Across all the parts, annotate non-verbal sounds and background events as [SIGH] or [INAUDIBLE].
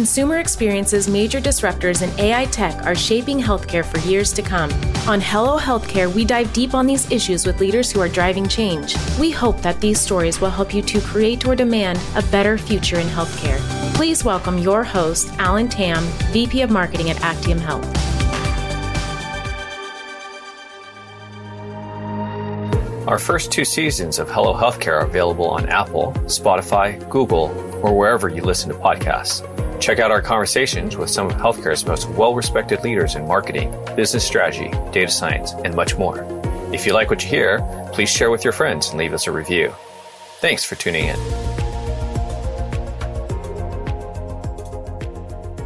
consumer experiences major disruptors in AI tech are shaping healthcare for years to come. On Hello Healthcare, we dive deep on these issues with leaders who are driving change. We hope that these stories will help you to create or demand a better future in healthcare. Please welcome your host, Alan Tam, VP of Marketing at Actium Health. Our first two seasons of Hello Healthcare are available on Apple, Spotify, Google, or wherever you listen to podcasts. Check out our conversations with some of healthcare's most well respected leaders in marketing, business strategy, data science, and much more. If you like what you hear, please share with your friends and leave us a review. Thanks for tuning in.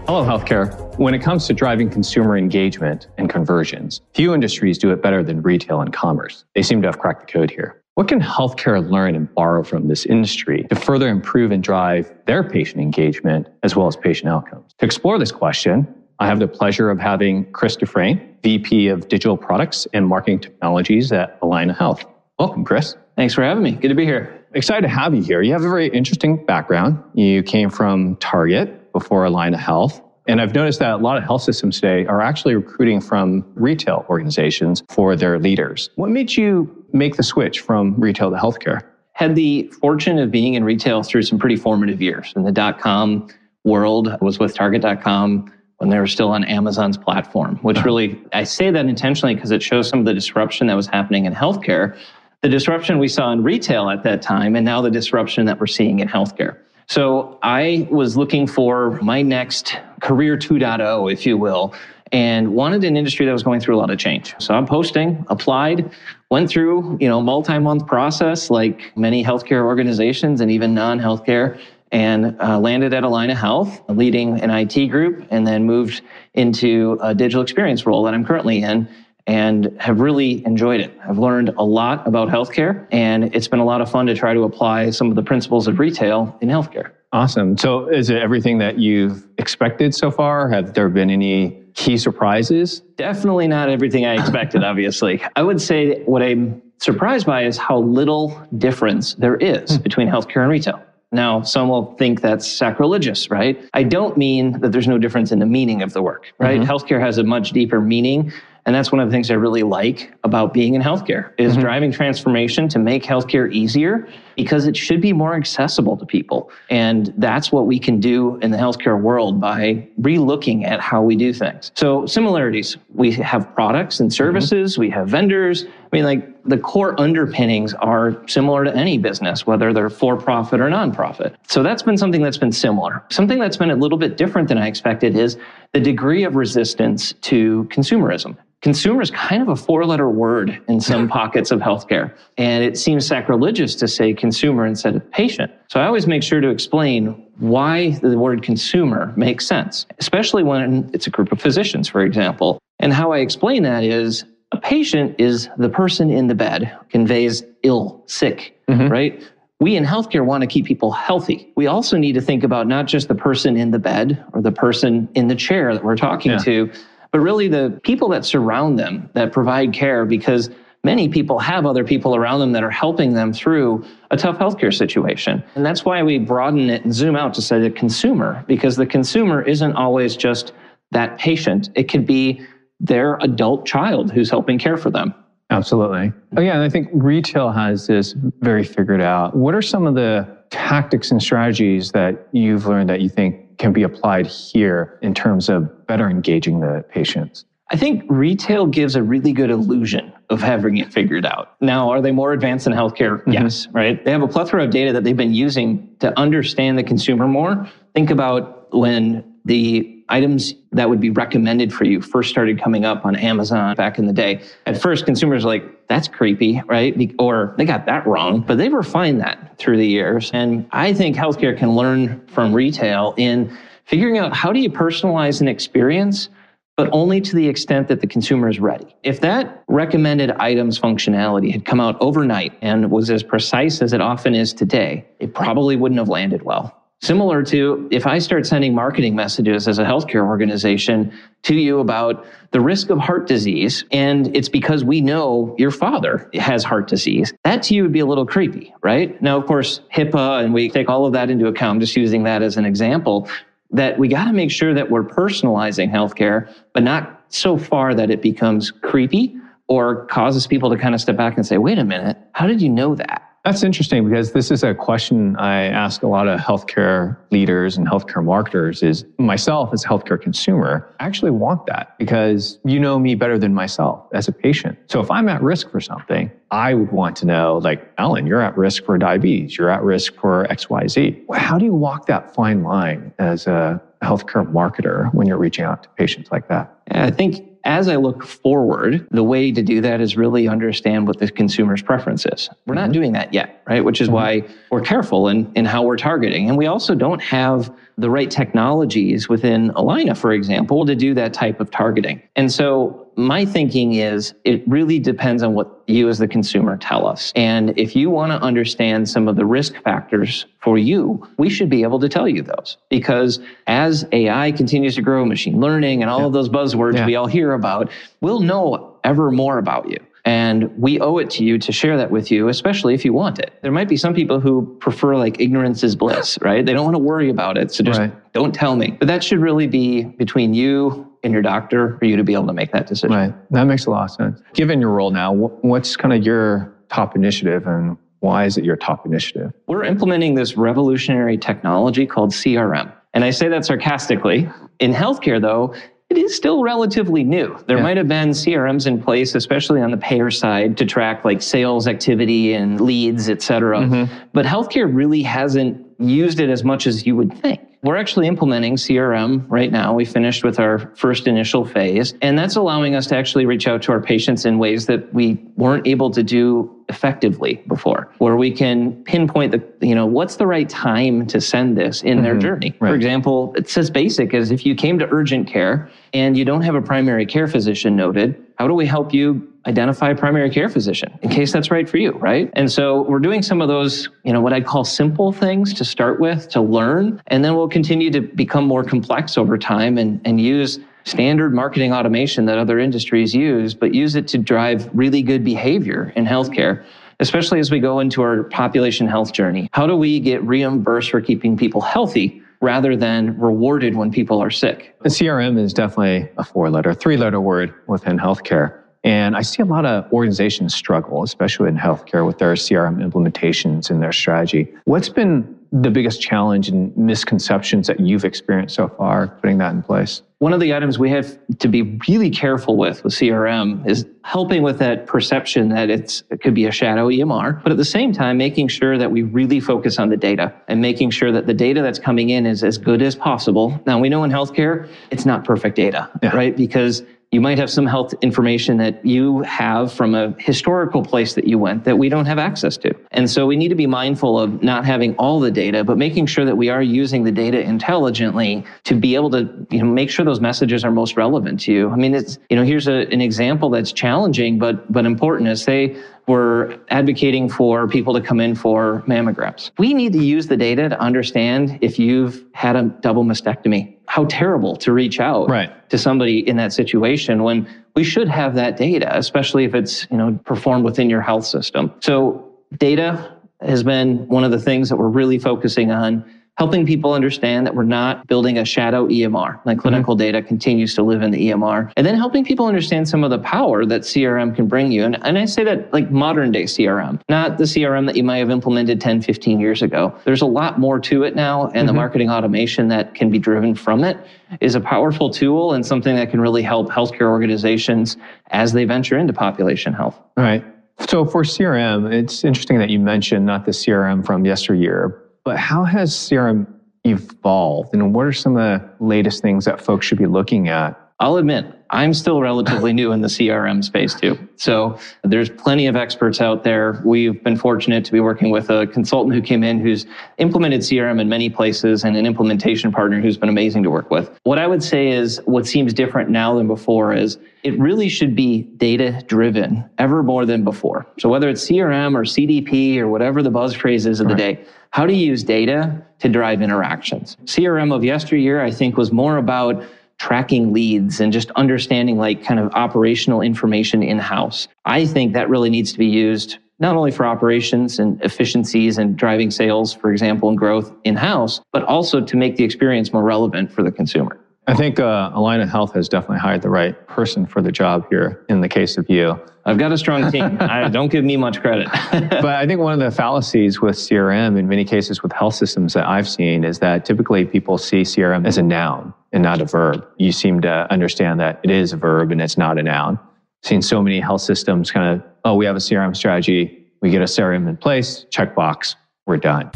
Hello, healthcare. When it comes to driving consumer engagement and conversions, few industries do it better than retail and commerce. They seem to have cracked the code here. What can healthcare learn and borrow from this industry to further improve and drive their patient engagement as well as patient outcomes? To explore this question, I have the pleasure of having Chris Dufresne, VP of Digital Products and Marketing Technologies at Allina Health. Welcome, Chris. Thanks for having me. Good to be here. Excited to have you here. You have a very interesting background. You came from Target before Allina Health. And I've noticed that a lot of health systems today are actually recruiting from retail organizations for their leaders. What made you make the switch from retail to healthcare? Had the fortune of being in retail through some pretty formative years. In the dot com world, I was with Target.com when they were still on Amazon's platform, which uh-huh. really, I say that intentionally because it shows some of the disruption that was happening in healthcare, the disruption we saw in retail at that time, and now the disruption that we're seeing in healthcare. So I was looking for my next career 2.0, if you will, and wanted an industry that was going through a lot of change. So I'm posting, applied, went through, you know, multi-month process like many healthcare organizations and even non-healthcare and uh, landed at Allina Health, leading an IT group, and then moved into a digital experience role that I'm currently in and have really enjoyed it. I've learned a lot about healthcare, and it's been a lot of fun to try to apply some of the principles of retail in healthcare. Awesome. So, is it everything that you've expected so far? Have there been any key surprises? Definitely not everything I expected, [LAUGHS] obviously. I would say what I'm surprised by is how little difference there is hmm. between healthcare and retail. Now, some will think that's sacrilegious, right? I don't mean that there's no difference in the meaning of the work, right? Mm-hmm. Healthcare has a much deeper meaning and that's one of the things I really like about being in healthcare is mm-hmm. driving transformation to make healthcare easier because it should be more accessible to people. And that's what we can do in the healthcare world by relooking at how we do things. So similarities, we have products and services, mm-hmm. we have vendors. I mean, like the core underpinnings are similar to any business, whether they're for profit or nonprofit. So that's been something that's been similar. Something that's been a little bit different than I expected is the degree of resistance to consumerism consumer is kind of a four letter word in some [LAUGHS] pockets of healthcare. And it seems sacrilegious to say consumer instead of patient. So I always make sure to explain why the word consumer makes sense, especially when it's a group of physicians, for example. And how I explain that is a patient is the person in the bed, conveys ill, sick, mm-hmm. right? We in healthcare want to keep people healthy. We also need to think about not just the person in the bed or the person in the chair that we're talking yeah. to, but really the people that surround them that provide care because many people have other people around them that are helping them through a tough healthcare situation. And that's why we broaden it and zoom out to say the consumer, because the consumer isn't always just that patient. It could be their adult child who's helping care for them. Absolutely. Oh, yeah. And I think retail has this very figured out. What are some of the tactics and strategies that you've learned that you think can be applied here in terms of better engaging the patients? I think retail gives a really good illusion of having it figured out. Now, are they more advanced than healthcare? Mm-hmm. Yes, right? They have a plethora of data that they've been using to understand the consumer more. Think about when the items that would be recommended for you first started coming up on Amazon back in the day. At first, consumers like, that's creepy, right? Or they got that wrong, but they've refined that through the years. And I think healthcare can learn from retail in figuring out how do you personalize an experience but only to the extent that the consumer is ready. If that recommended items functionality had come out overnight and was as precise as it often is today, it probably wouldn't have landed well. Similar to if I start sending marketing messages as a healthcare organization to you about the risk of heart disease, and it's because we know your father has heart disease, that to you would be a little creepy, right? Now, of course, HIPAA, and we take all of that into account, just using that as an example that we got to make sure that we're personalizing healthcare, but not so far that it becomes creepy or causes people to kind of step back and say, wait a minute, how did you know that? That's interesting because this is a question I ask a lot of healthcare leaders and healthcare marketers is myself as a healthcare consumer I actually want that because you know me better than myself as a patient. So if I'm at risk for something, I would want to know like, Alan, you're at risk for diabetes, you're at risk for XYZ. How do you walk that fine line as a healthcare marketer when you're reaching out to patients like that? I think as I look forward, the way to do that is really understand what the consumer's preference is. We're not mm-hmm. doing that yet, right? Which is mm-hmm. why we're careful in, in how we're targeting. And we also don't have the right technologies within Allina, for example, to do that type of targeting. And so my thinking is it really depends on what you as the consumer tell us. And if you want to understand some of the risk factors for you, we should be able to tell you those because as AI continues to grow, machine learning and all yeah. of those buzzwords yeah. we all hear about, we'll know ever more about you. And we owe it to you to share that with you, especially if you want it. There might be some people who prefer like ignorance is bliss, right? They don't want to worry about it. So just right. don't tell me. But that should really be between you and your doctor for you to be able to make that decision. Right. That makes a lot of sense. Given your role now, what's kind of your top initiative and why is it your top initiative? We're implementing this revolutionary technology called CRM. And I say that sarcastically. In healthcare, though, it is still relatively new. There yeah. might have been CRMs in place, especially on the payer side, to track like sales activity and leads, et cetera. Mm-hmm. But healthcare really hasn't used it as much as you would think. We're actually implementing CRM right now. We finished with our first initial phase, and that's allowing us to actually reach out to our patients in ways that we weren't able to do effectively before, where we can pinpoint the, you know, what's the right time to send this in mm-hmm. their journey. Right. For example, it's as basic as if you came to urgent care and you don't have a primary care physician noted, how do we help you identify a primary care physician in case that's right for you, right? And so we're doing some of those, you know, what I'd call simple things to start with, to learn, and then we'll continue to become more complex over time and, and use standard marketing automation that other industries use, but use it to drive really good behavior in healthcare especially as we go into our population health journey. How do we get reimbursed for keeping people healthy rather than rewarded when people are sick? The CRM is definitely a four letter, three letter word within healthcare. And I see a lot of organizations struggle, especially in healthcare, with their CRM implementations and their strategy. What's been the biggest challenge and misconceptions that you've experienced so far putting that in place? One of the items we have to be really careful with with CRM is helping with that perception that it's it could be a shadow EMR, but at the same time making sure that we really focus on the data and making sure that the data that's coming in is as good as possible. Now we know in healthcare it's not perfect data, yeah. right? Because you might have some health information that you have from a historical place that you went that we don't have access to. And so we need to be mindful of not having all the data, but making sure that we are using the data intelligently to be able to you know, make sure those messages are most relevant to you. I mean, it's, you know, here's a, an example that's challenging, but, but important is say, we're advocating for people to come in for mammograms. We need to use the data to understand if you've had a double mastectomy. How terrible to reach out right. to somebody in that situation when we should have that data, especially if it's, you know, performed within your health system. So data has been one of the things that we're really focusing on helping people understand that we're not building a shadow EMR. Like clinical mm-hmm. data continues to live in the EMR. And then helping people understand some of the power that CRM can bring you. And, and I say that like modern day CRM, not the CRM that you might have implemented 10, 15 years ago. There's a lot more to it now. And mm-hmm. the marketing automation that can be driven from it is a powerful tool and something that can really help healthcare organizations as they venture into population health. All right. So for CRM, it's interesting that you mentioned not the CRM from yesteryear, but how has CRM evolved? And what are some of the latest things that folks should be looking at? I'll admit, I'm still relatively [LAUGHS] new in the CRM space too. So there's plenty of experts out there. We've been fortunate to be working with a consultant who came in who's implemented CRM in many places and an implementation partner who's been amazing to work with. What I would say is what seems different now than before is it really should be data driven ever more than before. So whether it's CRM or CDP or whatever the buzz phrase is of right. the day, how to use data to drive interactions. CRM of yesteryear, I think, was more about tracking leads and just understanding like kind of operational information in house. I think that really needs to be used not only for operations and efficiencies and driving sales, for example, and growth in house, but also to make the experience more relevant for the consumer. I think uh, Allina Health has definitely hired the right person for the job here in the case of you. I've got a strong team. [LAUGHS] I, don't give me much credit. [LAUGHS] but I think one of the fallacies with CRM in many cases with health systems that I've seen is that typically people see CRM as a noun and not a verb. You seem to understand that it is a verb and it's not a noun. Seen so many health systems kind of, oh, we have a CRM strategy, we get a CRM in place, checkbox, we're done.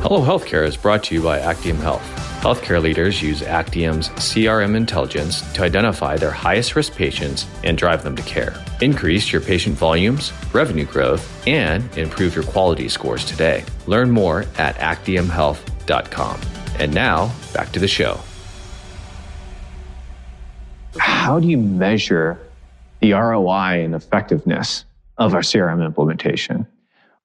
Hello Healthcare is brought to you by Actium Health. Healthcare leaders use Actium's CRM intelligence to identify their highest risk patients and drive them to care. Increase your patient volumes, revenue growth, and improve your quality scores today. Learn more at actiumhealth.com. And now, back to the show. How do you measure the ROI and effectiveness of our CRM implementation?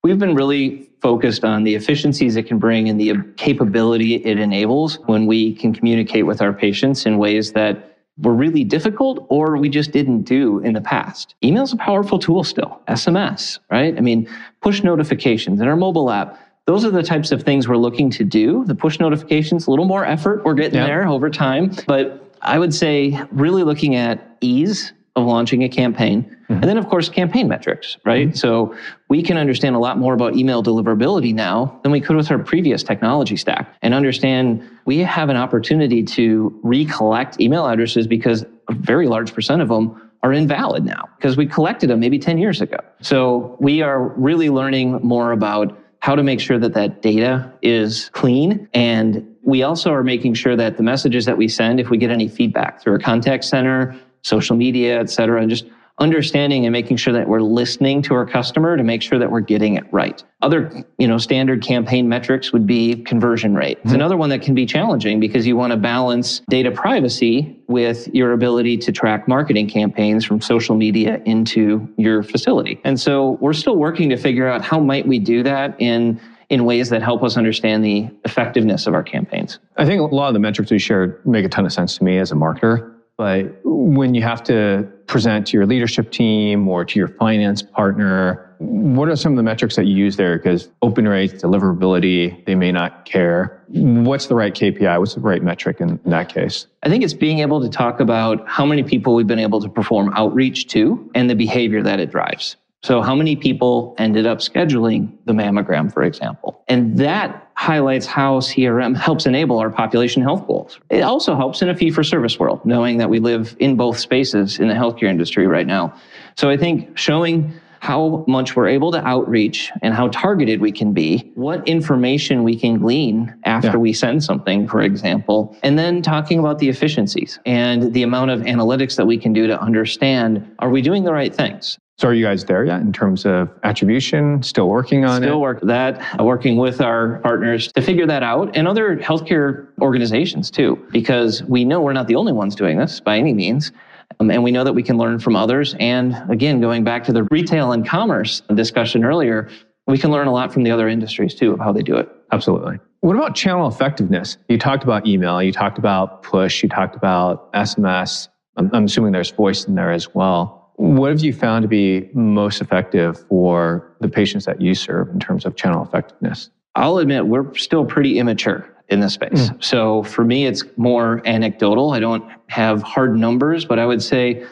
We've been really focused on the efficiencies it can bring and the capability it enables when we can communicate with our patients in ways that were really difficult or we just didn't do in the past. Email is a powerful tool still. SMS, right? I mean, push notifications in our mobile app. Those are the types of things we're looking to do. The push notifications, a little more effort. We're getting yep. there over time. But I would say really looking at ease of launching a campaign. Mm-hmm. And then, of course, campaign metrics, right? Mm-hmm. So we can understand a lot more about email deliverability now than we could with our previous technology stack and understand we have an opportunity to recollect email addresses because a very large percent of them are invalid now because we collected them maybe 10 years ago. So we are really learning more about how to make sure that that data is clean. And we also are making sure that the messages that we send, if we get any feedback through a contact center, social media, et cetera, and just understanding and making sure that we're listening to our customer to make sure that we're getting it right. Other, you know, standard campaign metrics would be conversion rate. It's mm-hmm. another one that can be challenging because you want to balance data privacy with your ability to track marketing campaigns from social media into your facility. And so we're still working to figure out how might we do that in in ways that help us understand the effectiveness of our campaigns. I think a lot of the metrics we shared make a ton of sense to me as a marketer. But when you have to present to your leadership team or to your finance partner, what are some of the metrics that you use there? Because open rates, deliverability, they may not care. What's the right KPI? What's the right metric in, in that case? I think it's being able to talk about how many people we've been able to perform outreach to and the behavior that it drives. So how many people ended up scheduling the mammogram, for example? And that highlights how CRM helps enable our population health goals. It also helps in a fee for service world, knowing that we live in both spaces in the healthcare industry right now. So I think showing how much we're able to outreach and how targeted we can be, what information we can glean after yeah. we send something, for example, and then talking about the efficiencies and the amount of analytics that we can do to understand are we doing the right things? So are you guys there yet in terms of attribution? Still working on Still it? Still work that, uh, working with our partners to figure that out and other healthcare organizations too, because we know we're not the only ones doing this by any means. Um, and we know that we can learn from others. And again, going back to the retail and commerce discussion earlier, we can learn a lot from the other industries too of how they do it. Absolutely. What about channel effectiveness? You talked about email, you talked about push, you talked about SMS. I'm, I'm assuming there's voice in there as well. What have you found to be most effective for the patients that you serve in terms of channel effectiveness? I'll admit we're still pretty immature in this space. Mm. So for me, it's more anecdotal. I don't have hard numbers, but I would say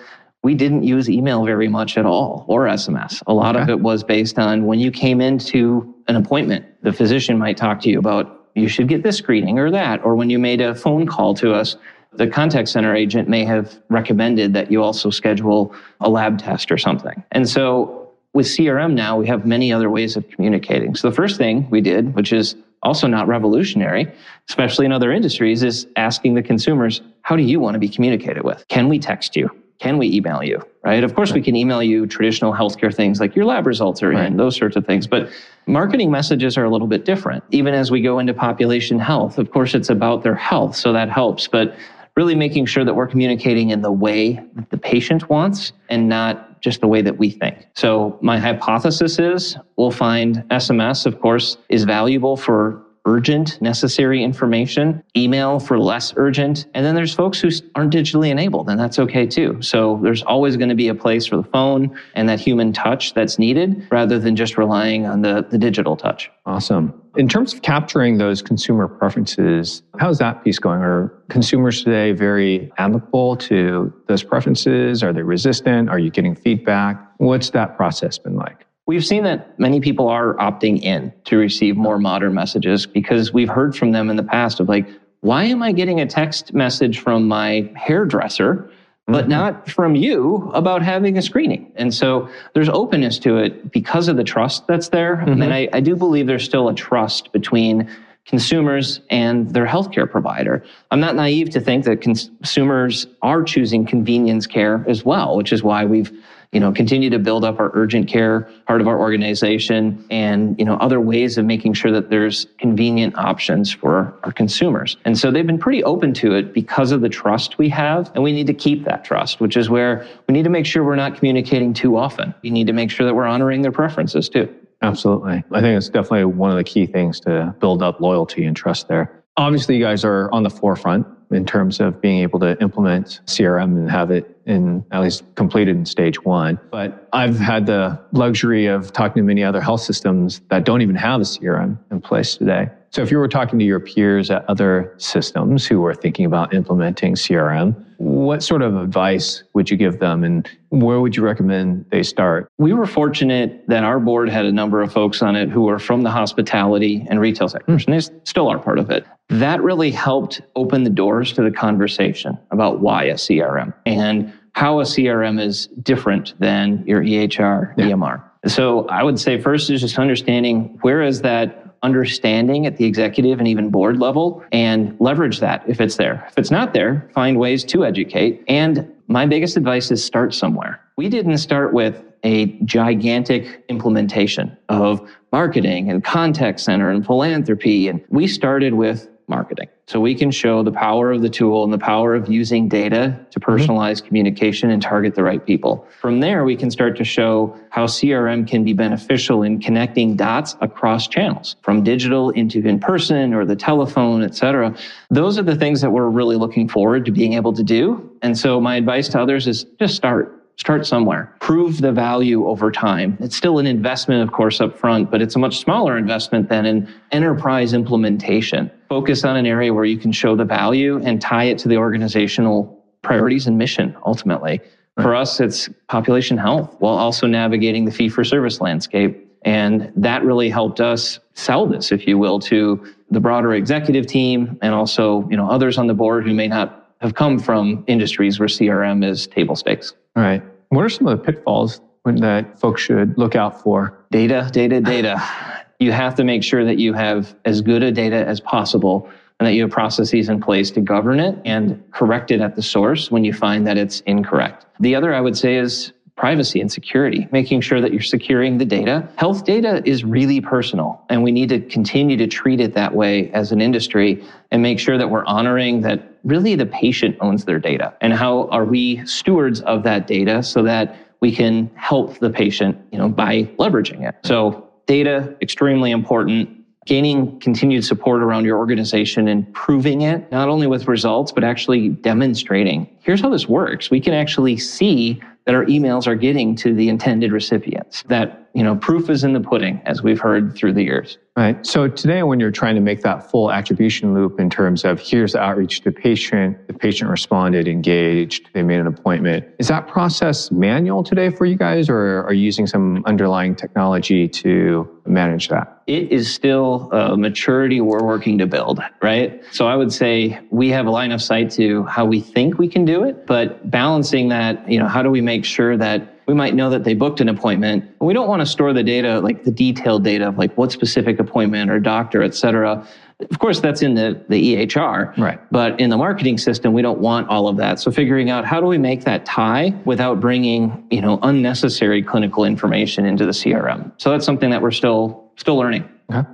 we didn't use email very much at all or SMS. A lot okay. of it was based on when you came into an appointment, the physician might talk to you about you should get this screening or that. Or when you made a phone call to us, the contact center agent may have recommended that you also schedule a lab test or something. And so with CRM now, we have many other ways of communicating. So the first thing we did, which is also not revolutionary, especially in other industries, is asking the consumers, how do you want to be communicated with? Can we text you? Can we email you? Right? Of course, we can email you traditional healthcare things like your lab results are right. in, those sorts of things. But marketing messages are a little bit different. Even as we go into population health, of course, it's about their health. So that helps. But really making sure that we're communicating in the way that the patient wants and not just the way that we think. So my hypothesis is we'll find SMS, of course, is valuable for urgent, necessary information, email for less urgent. And then there's folks who aren't digitally enabled, and that's okay too. So there's always going to be a place for the phone and that human touch that's needed rather than just relying on the, the digital touch. Awesome. In terms of capturing those consumer preferences, how's that piece going? Are consumers today very amicable to those preferences? Are they resistant? Are you getting feedback? What's that process been like? We've seen that many people are opting in to receive more modern messages because we've heard from them in the past of like, why am I getting a text message from my hairdresser, but mm-hmm. not from you about having a screening? And so there's openness to it because of the trust that's there. Mm-hmm. And I, I do believe there's still a trust between consumers and their healthcare provider. I'm not naive to think that consumers are choosing convenience care as well, which is why we've you know, continue to build up our urgent care part of our organization and, you know, other ways of making sure that there's convenient options for our consumers. And so they've been pretty open to it because of the trust we have. And we need to keep that trust, which is where we need to make sure we're not communicating too often. We need to make sure that we're honoring their preferences too. Absolutely. I think it's definitely one of the key things to build up loyalty and trust there. Obviously, you guys are on the forefront in terms of being able to implement CRM and have it in at least completed in stage one. But I've had the luxury of talking to many other health systems that don't even have a CRM in place today. So if you were talking to your peers at other systems who were thinking about implementing CRM, what sort of advice would you give them and where would you recommend they start? We were fortunate that our board had a number of folks on it who were from the hospitality and retail sectors, hmm. and they still are part of it. That really helped open the doors to the conversation about why a CRM and how a CRM is different than your EHR, yeah. EMR. So I would say first is just understanding where is that understanding at the executive and even board level and leverage that if it's there. If it's not there, find ways to educate. And my biggest advice is start somewhere. We didn't start with a gigantic implementation of marketing and contact center and philanthropy. And we started with marketing. So we can show the power of the tool and the power of using data to mm-hmm. personalize mm-hmm. communication and target the right people. From there, we can start to show how CRM can be beneficial in connecting dots across channels, from digital into in person or the telephone, et cetera. Those are the things that we're really looking forward to being able to do. And so my advice to others is just start. Start somewhere. Prove the value over time. It's still an investment, of course, up front, but it's a much smaller investment than an enterprise implementation. Focus on an area where you can show the value and tie it to the organizational priorities and mission ultimately. Right. For us, it's population health while also navigating the fee for service landscape. And that really helped us sell this, if you will, to the broader executive team and also, you know, others on the board who may not have come from industries where CRM is table stakes. All right. What are some of the pitfalls that folks should look out for? Data, data, data. [SIGHS] [SIGHS] [SIGHS] you have to make sure that you have as good a data as possible and that you have processes in place to govern it and correct it at the source when you find that it's incorrect. The other I would say is privacy and security, making sure that you're securing the data. Health data is really personal, and we need to continue to treat it that way as an industry and make sure that we're honoring that really the patient owns their data and how are we stewards of that data so that we can help the patient you know by leveraging it so data extremely important. Gaining continued support around your organization and proving it not only with results but actually demonstrating here's how this works. We can actually see that our emails are getting to the intended recipients. That you know proof is in the pudding as we've heard through the years Right. So today, when you're trying to make that full attribution loop in terms of here's the outreach to the patient, the patient responded, engaged, they made an appointment, is that process manual today for you guys, or are you using some underlying technology to manage that? It is still a maturity we're working to build, right? So I would say we have a line of sight to how we think we can do it, but balancing that, you know, how do we make sure that we might know that they booked an appointment. We don't want to store the data, like the detailed data of like what specific appointment or doctor, et cetera. Of course, that's in the, the EHR. Right. But in the marketing system, we don't want all of that. So figuring out how do we make that tie without bringing, you know, unnecessary clinical information into the CRM. So that's something that we're still still learning. Okay.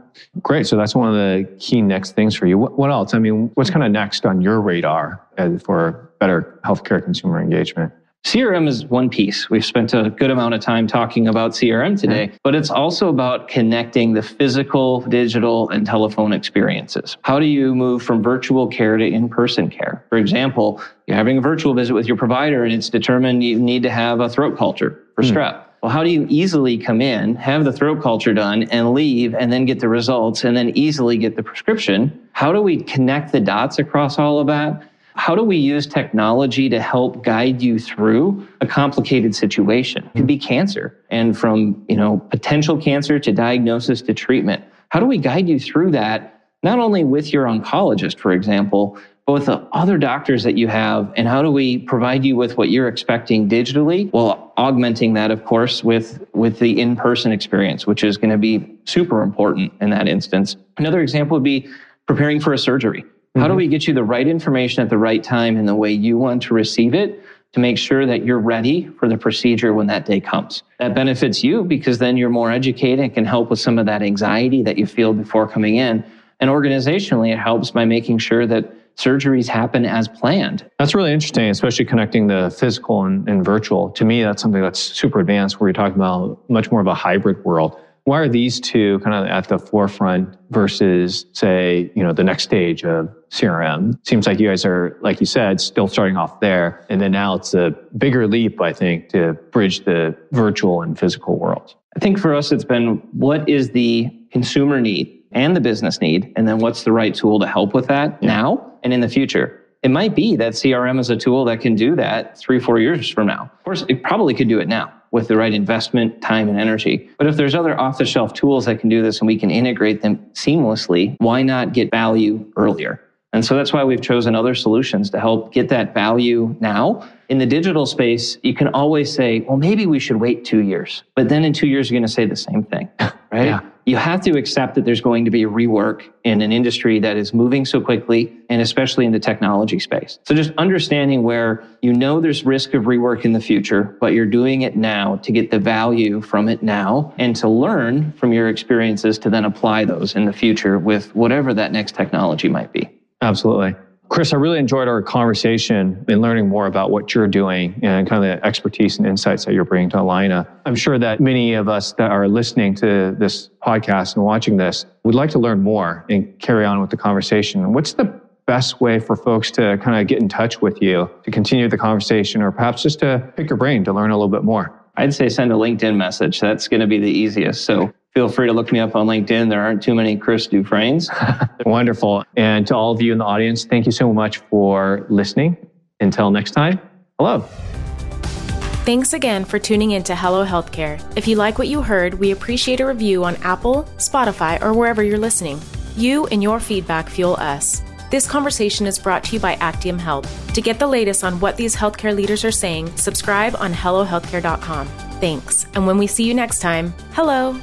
Great. So that's one of the key next things for you. What, what else? I mean, what's kind of next on your radar uh, for better healthcare consumer engagement? CRM is one piece. We've spent a good amount of time talking about CRM today, but it's also about connecting the physical, digital, and telephone experiences. How do you move from virtual care to in person care? For example, you're having a virtual visit with your provider and it's determined you need to have a throat culture for mm. strep. Well, how do you easily come in, have the throat culture done, and leave, and then get the results, and then easily get the prescription? How do we connect the dots across all of that? How do we use technology to help guide you through a complicated situation? It could be cancer and from, you know, potential cancer to diagnosis to treatment. How do we guide you through that? Not only with your oncologist, for example, but with the other doctors that you have, and how do we provide you with what you're expecting digitally while augmenting that, of course, with, with the in-person experience, which is going to be super important in that instance. Another example would be preparing for a surgery. Mm-hmm. How do mm-hmm. we get you the right information at the right time in the way you want to receive it to make sure that you're ready for the procedure when that day comes? That benefits you because then you're more educated and can help with some of that anxiety that you feel before coming in. And organizationally, it helps by making sure that surgeries happen as planned. That's really interesting, especially connecting the physical and, and virtual. To me, that's something that's super advanced where you're talking about much more of a hybrid world why are these two kind of at the forefront versus say you know the next stage of crm seems like you guys are like you said still starting off there and then now it's a bigger leap i think to bridge the virtual and physical world. i think for us it's been what is the consumer need and the business need and then what's the right tool to help with that yeah. now and in the future it might be that crm is a tool that can do that three four years from now of course it probably could do it now with the right investment, time, and energy. But if there's other off the shelf tools that can do this and we can integrate them seamlessly, why not get value earlier? And so that's why we've chosen other solutions to help get that value now. In the digital space, you can always say, well, maybe we should wait two years. But then in two years, you're going to say the same thing, [LAUGHS] right? Yeah you have to accept that there's going to be rework in an industry that is moving so quickly and especially in the technology space. So just understanding where you know there's risk of rework in the future, but you're doing it now to get the value from it now and to learn from your experiences to then apply those in the future with whatever that next technology might be. Absolutely. Chris, I really enjoyed our conversation and learning more about what you're doing and kind of the expertise and insights that you're bringing to Allina. I'm sure that many of us that are listening to this podcast and watching this would like to learn more and carry on with the conversation. What's the best way for folks to kind of get in touch with you to continue the conversation or perhaps just to pick your brain to learn a little bit more? I'd say send a LinkedIn message. That's going to be the easiest. So feel free to look me up on LinkedIn. There aren't too many Chris Dufresnes. [LAUGHS] Wonderful. And to all of you in the audience, thank you so much for listening. Until next time, hello. Thanks again for tuning in to Hello Healthcare. If you like what you heard, we appreciate a review on Apple, Spotify, or wherever you're listening. You and your feedback fuel us. This conversation is brought to you by Actium Health. To get the latest on what these healthcare leaders are saying, subscribe on HelloHealthcare.com. Thanks. And when we see you next time, hello.